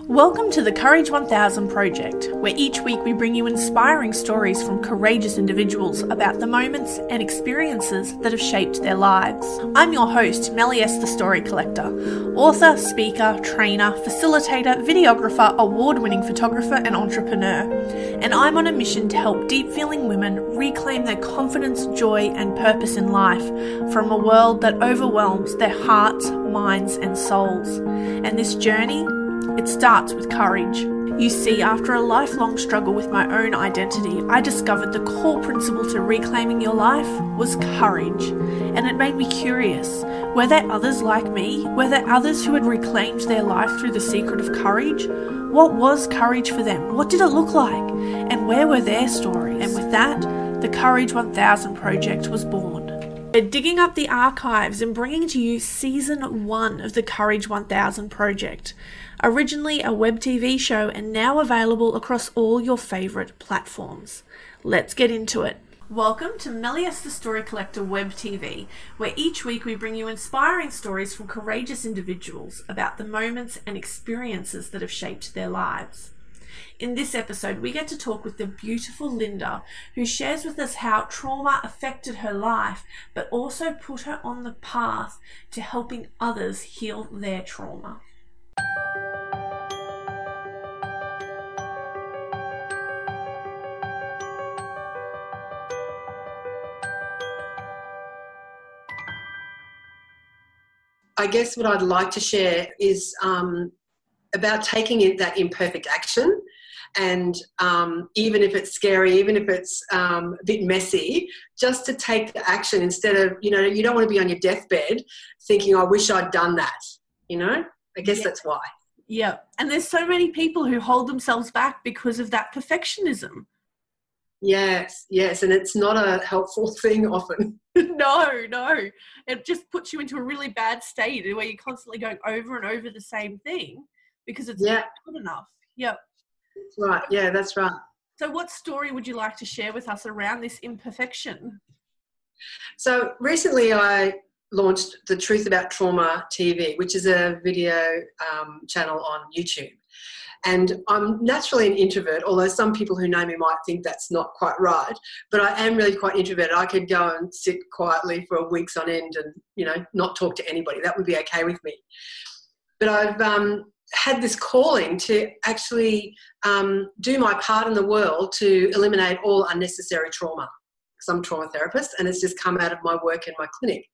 Welcome to the Courage 1000 project, where each week we bring you inspiring stories from courageous individuals about the moments and experiences that have shaped their lives. I'm your host, Melly S. the Story Collector, author, speaker, trainer, facilitator, videographer, award winning photographer, and entrepreneur. And I'm on a mission to help deep feeling women reclaim their confidence, joy, and purpose in life from a world that overwhelms their hearts, minds, and souls. And this journey it starts with courage. You see, after a lifelong struggle with my own identity, I discovered the core principle to reclaiming your life was courage. And it made me curious were there others like me? Were there others who had reclaimed their life through the secret of courage? What was courage for them? What did it look like? And where were their stories? And with that, the Courage 1000 project was born. We're digging up the archives and bringing to you season one of the Courage 1000 project originally a web TV show and now available across all your favourite platforms. Let's get into it. Welcome to Mellies the Story Collector Web TV, where each week we bring you inspiring stories from courageous individuals about the moments and experiences that have shaped their lives. In this episode, we get to talk with the beautiful Linda, who shares with us how trauma affected her life, but also put her on the path to helping others heal their trauma. I guess what I'd like to share is um, about taking it, that imperfect action. And um, even if it's scary, even if it's um, a bit messy, just to take the action instead of, you know, you don't want to be on your deathbed thinking, I wish I'd done that. You know, I guess yeah. that's why. Yeah. And there's so many people who hold themselves back because of that perfectionism. Yes, yes, and it's not a helpful thing often. no, no. It just puts you into a really bad state where you're constantly going over and over the same thing because it's yeah. not good enough. Yep. That's right. Yeah, that's right. So, what story would you like to share with us around this imperfection? So, recently I launched the Truth About Trauma TV, which is a video um, channel on YouTube. And I'm naturally an introvert, although some people who know me might think that's not quite right. But I am really quite introverted. I could go and sit quietly for weeks on end and, you know, not talk to anybody. That would be okay with me. But I've um, had this calling to actually um, do my part in the world to eliminate all unnecessary trauma. Because I'm trauma therapist and it's just come out of my work in my clinic.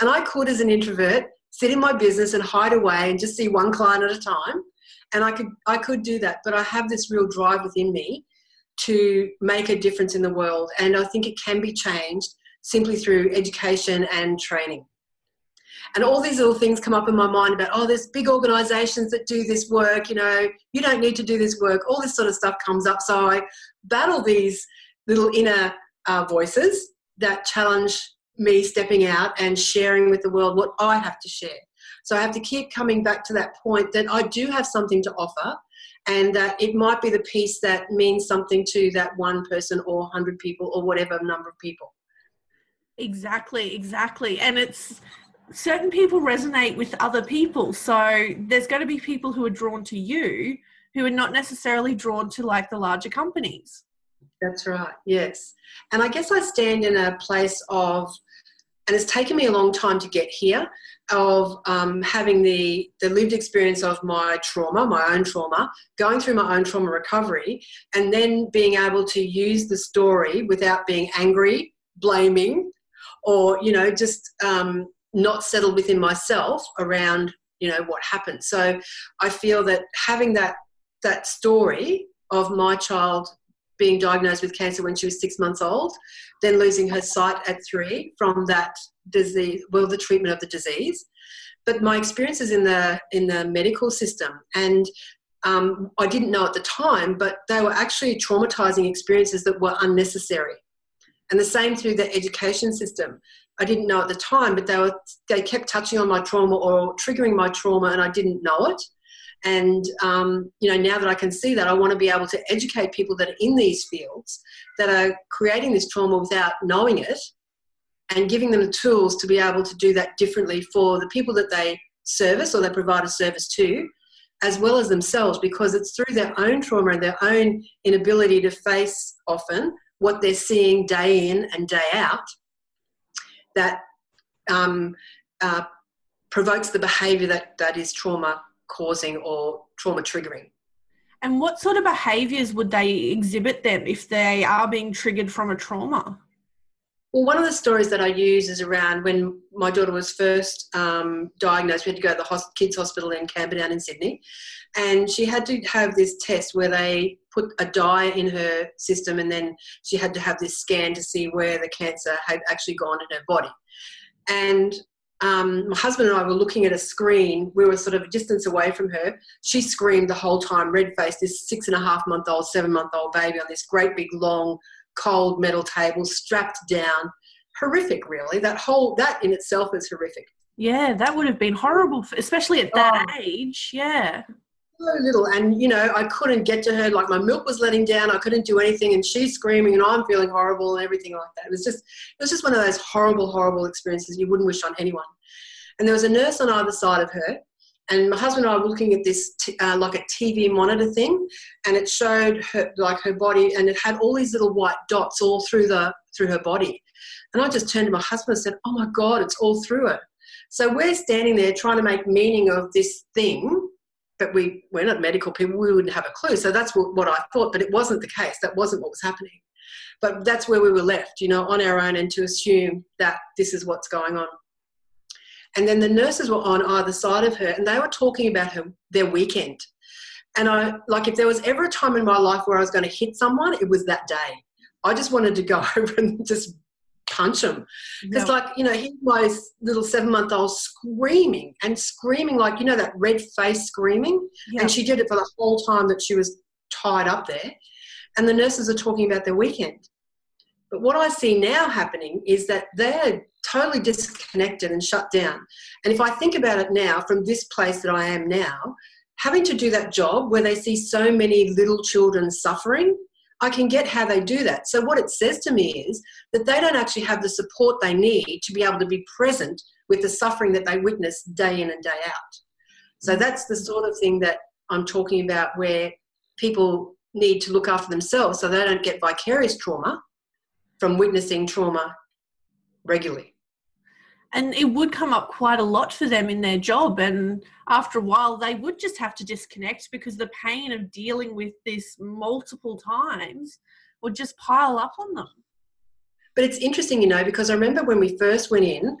And I could, as an introvert, sit in my business and hide away and just see one client at a time and I could I could do that, but I have this real drive within me to make a difference in the world, and I think it can be changed simply through education and training. And all these little things come up in my mind about, oh, there's big organizations that do this work, you know, you don't need to do this work. All this sort of stuff comes up. So I battle these little inner uh, voices that challenge me stepping out and sharing with the world what I have to share. So I have to keep coming back to that point that I do have something to offer and that it might be the piece that means something to that one person or 100 people or whatever number of people. Exactly, exactly. And it's certain people resonate with other people. So there's going to be people who are drawn to you who are not necessarily drawn to like the larger companies. That's right, yes. And I guess I stand in a place of and it's taken me a long time to get here of um, having the, the lived experience of my trauma, my own trauma, going through my own trauma recovery, and then being able to use the story without being angry, blaming, or, you know, just um, not settled within myself around, you know, what happened. So I feel that having that, that story of my child being diagnosed with cancer when she was six months old, then losing her sight at three from that disease, well, the treatment of the disease. But my experiences in the in the medical system, and um, I didn't know at the time, but they were actually traumatizing experiences that were unnecessary. And the same through the education system. I didn't know at the time, but they were they kept touching on my trauma or triggering my trauma, and I didn't know it. And um, you know, now that I can see that, I want to be able to educate people that are in these fields that are creating this trauma without knowing it, and giving them the tools to be able to do that differently for the people that they service or they provide a service to, as well as themselves because it's through their own trauma and their own inability to face often what they're seeing day in and day out that um, uh, provokes the behavior that, that is trauma causing or trauma triggering. And what sort of behaviors would they exhibit them if they are being triggered from a trauma? Well, one of the stories that I use is around when my daughter was first um, diagnosed. We had to go to the kids' hospital in Camperdown in Sydney, and she had to have this test where they put a dye in her system, and then she had to have this scan to see where the cancer had actually gone in her body. And um, my husband and I were looking at a screen. We were sort of a distance away from her. She screamed the whole time, red faced, this six and a half month old, seven month old baby on this great big long cold metal table, strapped down. Horrific, really. That whole, that in itself is horrific. Yeah, that would have been horrible, especially at that oh. age. Yeah. So little. And, you know, I couldn't get to her. Like my milk was letting down. I couldn't do anything. And she's screaming and I'm feeling horrible and everything like that. It was just, it was just one of those horrible, horrible experiences you wouldn't wish on anyone. And there was a nurse on either side of her and my husband and I were looking at this t- uh, like a TV monitor thing, and it showed her like her body, and it had all these little white dots all through the through her body. And I just turned to my husband and said, "Oh my God, it's all through her." So we're standing there trying to make meaning of this thing, but we we're not medical people. We wouldn't have a clue. So that's what, what I thought, but it wasn't the case. That wasn't what was happening. But that's where we were left, you know, on our own, and to assume that this is what's going on. And then the nurses were on either side of her and they were talking about her their weekend. And I like if there was ever a time in my life where I was going to hit someone, it was that day. I just wanted to go over and just punch him. Because, like, you know, he's my little seven month old screaming and screaming, like, you know, that red face screaming. And she did it for the whole time that she was tied up there. And the nurses are talking about their weekend. But what I see now happening is that they're totally disconnected and shut down. And if I think about it now from this place that I am now, having to do that job where they see so many little children suffering, I can get how they do that. So, what it says to me is that they don't actually have the support they need to be able to be present with the suffering that they witness day in and day out. So, that's the sort of thing that I'm talking about where people need to look after themselves so they don't get vicarious trauma from witnessing trauma regularly and it would come up quite a lot for them in their job and after a while they would just have to disconnect because the pain of dealing with this multiple times would just pile up on them but it's interesting you know because i remember when we first went in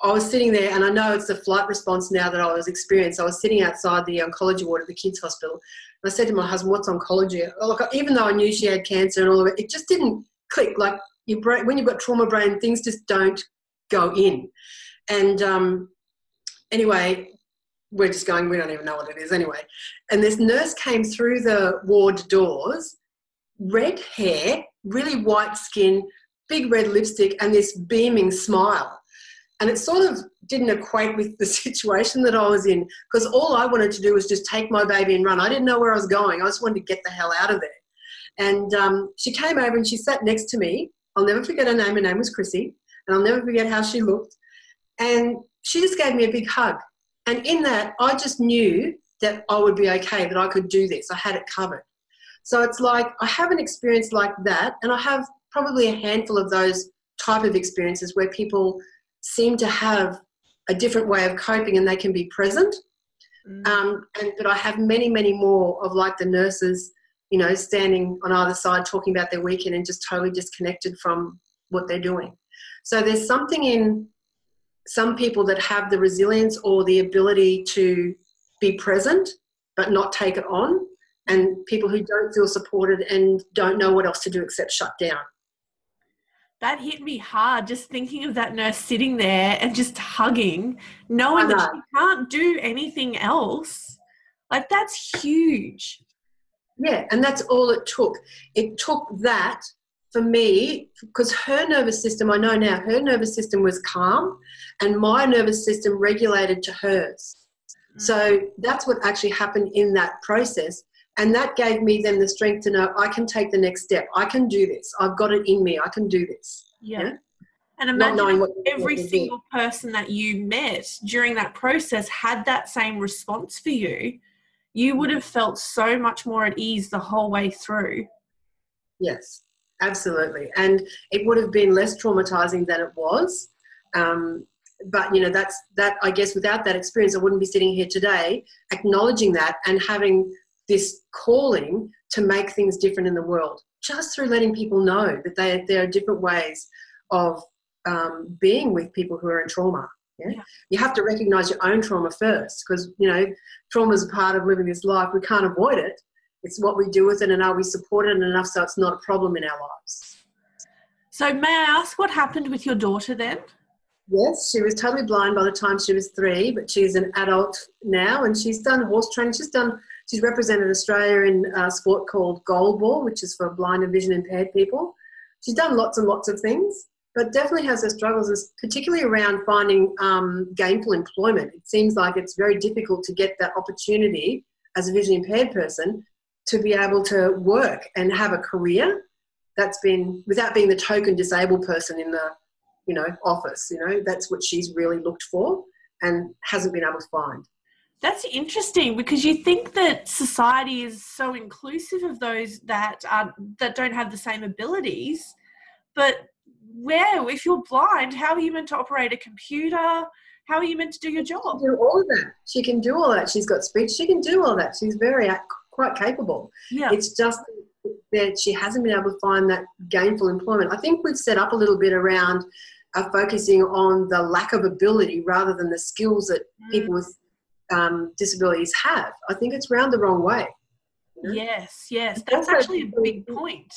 I was sitting there, and I know it's the flight response now that I was experienced. I was sitting outside the oncology ward at the kids' hospital, and I said to my husband, "What's oncology?" Like, even though I knew she had cancer and all of it, it just didn't click. Like your brain, when you've got trauma brain, things just don't go in. And um, anyway, we're just going, we don't even know what it is anyway. And this nurse came through the ward doors, red hair, really white skin, big red lipstick, and this beaming smile. And it sort of didn't equate with the situation that I was in because all I wanted to do was just take my baby and run. I didn't know where I was going. I just wanted to get the hell out of there. And um, she came over and she sat next to me. I'll never forget her name. Her name was Chrissy and I'll never forget how she looked. And she just gave me a big hug. And in that, I just knew that I would be okay, that I could do this. I had it covered. So it's like I have an experience like that, and I have probably a handful of those type of experiences where people seem to have a different way of coping and they can be present. Mm. Um, and but I have many, many more of like the nurses, you know, standing on either side talking about their weekend and just totally disconnected from what they're doing. So there's something in some people that have the resilience or the ability to be present but not take it on, and people who don't feel supported and don't know what else to do except shut down. That hit me hard just thinking of that nurse sitting there and just hugging, knowing that she can't do anything else. Like, that's huge. Yeah, and that's all it took. It took that for me, because her nervous system, I know now, her nervous system was calm and my nervous system regulated to hers. Mm. So that's what actually happened in that process. And that gave me then the strength to know I can take the next step. I can do this. I've got it in me. I can do this. Yeah. yeah? And imagine every single person that you met during that process had that same response for you you would have felt so much more at ease the whole way through. Yes, absolutely. And it would have been less traumatizing than it was. Um, but you know that's that i guess without that experience i wouldn't be sitting here today acknowledging that and having this calling to make things different in the world just through letting people know that they, there are different ways of um, being with people who are in trauma yeah? yeah. you have to recognize your own trauma first because you know trauma is a part of living this life we can't avoid it it's what we do with it and are we supported enough so it's not a problem in our lives so may i ask what happened with your daughter then Yes, she was totally blind by the time she was three, but she's an adult now, and she's done horse training. She's done. She's represented Australia in a sport called goalball, which is for blind and vision impaired people. She's done lots and lots of things, but definitely has her struggles, particularly around finding um, gainful employment. It seems like it's very difficult to get that opportunity as a vision impaired person to be able to work and have a career. That's been without being the token disabled person in the you know, office. You know, that's what she's really looked for and hasn't been able to find. That's interesting because you think that society is so inclusive of those that are, that don't have the same abilities, but where if you're blind, how are you meant to operate a computer? How are you meant to do your job? do all of that. She can do all that. She's got speech. She can do all that. She's very quite capable. Yeah. It's just that she hasn't been able to find that gainful employment. I think we've set up a little bit around are focusing on the lack of ability rather than the skills that mm. people with um, disabilities have. I think it's round the wrong way. You know? Yes, yes, that's actually a big point.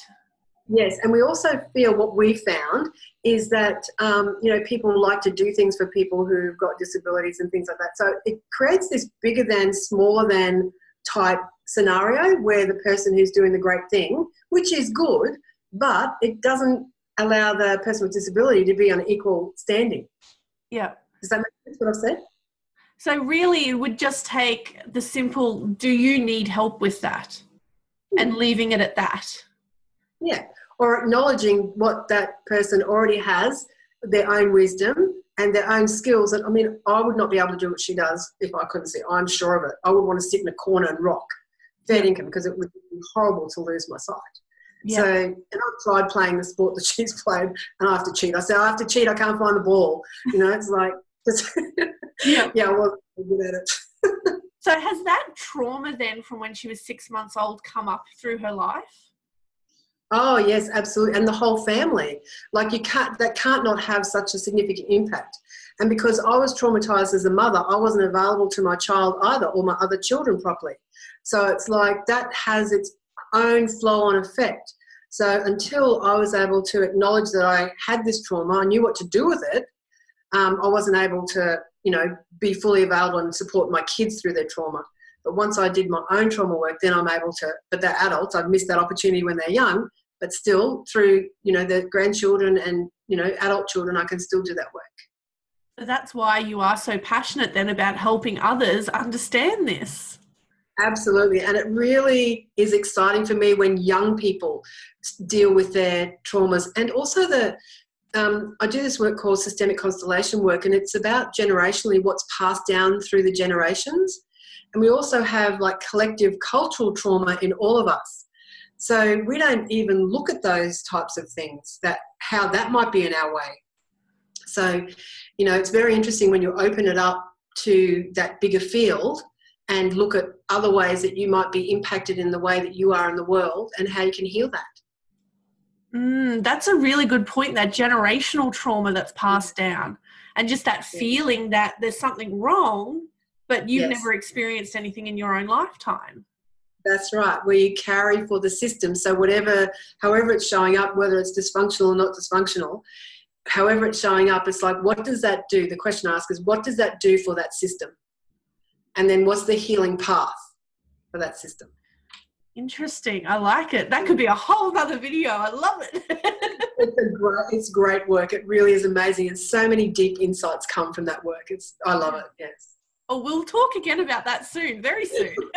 Yes, and we also feel what we found is that um, you know people like to do things for people who've got disabilities and things like that. So it creates this bigger than, smaller than type scenario where the person who's doing the great thing, which is good, but it doesn't allow the person with disability to be on equal standing. Yeah. Does that make sense what I've said? So really it would just take the simple do you need help with that and hmm. leaving it at that. Yeah. Or acknowledging what that person already has, their own wisdom and their own skills. And I mean, I would not be able to do what she does if I couldn't see. I'm sure of it. I would want to sit in a corner and rock fair income because it would be horrible to lose my sight. Yeah. So, and I've tried playing the sport that she's played, and I have to cheat. I say I have to cheat. I can't find the ball. You know, it's like, yeah, yeah, I wasn't good at it. so, has that trauma then, from when she was six months old, come up through her life? Oh yes, absolutely, and the whole family. Like you can't, that can't not have such a significant impact. And because I was traumatized as a mother, I wasn't available to my child either, or my other children properly. So it's like that has its own flow on effect. So until I was able to acknowledge that I had this trauma, I knew what to do with it. Um, I wasn't able to, you know, be fully available and support my kids through their trauma. But once I did my own trauma work, then I'm able to. But they're adults. I've missed that opportunity when they're young. But still, through you know the grandchildren and you know adult children, I can still do that work. So that's why you are so passionate then about helping others understand this. Absolutely. And it really is exciting for me when young people deal with their traumas and also the. Um, I do this work called systemic constellation work, and it's about generationally what's passed down through the generations. And we also have like collective cultural trauma in all of us. So we don't even look at those types of things, that how that might be in our way. So, you know, it's very interesting when you open it up to that bigger field and look at other ways that you might be impacted in the way that you are in the world and how you can heal that. Mm, that's a really good point that generational trauma that's passed down and just that feeling that there's something wrong but you've yes. never experienced anything in your own lifetime that's right where you carry for the system. So whatever however it's showing up whether it's dysfunctional or not dysfunctional however it's showing up it's like what does that do? The question I ask is what does that do for that system? And then what's the healing path for that system? Interesting i like it. That could be a whole other video i love it. It's, great, it's great work it really is amazing and so many deep insights come from that work it's i love it yes. Oh we'll talk again about that soon very soon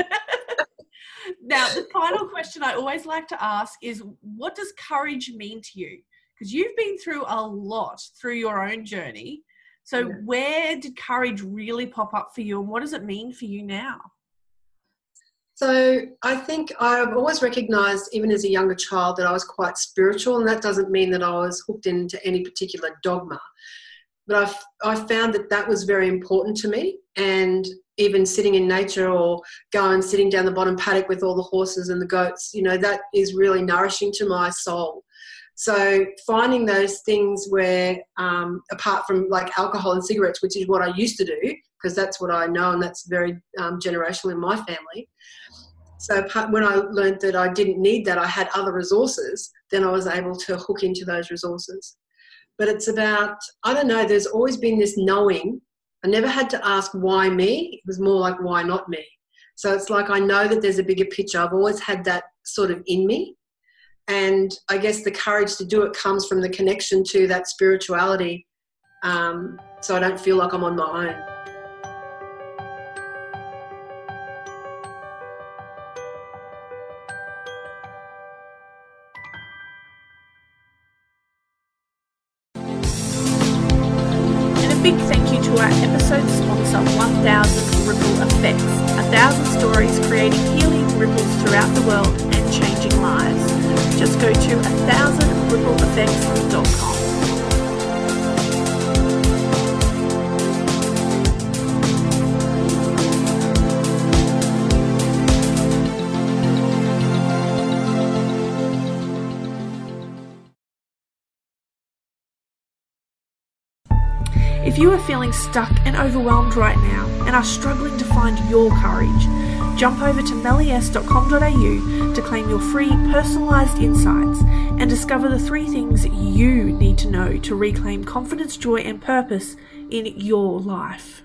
now the final question i always like to ask is what does courage mean to you because you've been through a lot through your own journey so, yeah. where did courage really pop up for you, and what does it mean for you now? So I think I've always recognized, even as a younger child, that I was quite spiritual, and that doesn't mean that I was hooked into any particular dogma. But I've, I found that that was very important to me, and even sitting in nature or going sitting down the bottom paddock with all the horses and the goats, you know, that is really nourishing to my soul. So finding those things where, um, apart from like alcohol and cigarettes, which is what I used to do, because that's what I know and that's very um, generational in my family. So when I learned that I didn't need that, I had other resources, then I was able to hook into those resources. But it's about, I don't know, there's always been this knowing. I never had to ask why me, it was more like why not me. So it's like I know that there's a bigger picture. I've always had that sort of in me. And I guess the courage to do it comes from the connection to that spirituality. Um, so I don't feel like I'm on my own. If you are feeling stuck and overwhelmed right now and are struggling to find your courage, jump over to mellies.com.au to claim your free personalised insights and discover the three things you need to know to reclaim confidence, joy, and purpose in your life.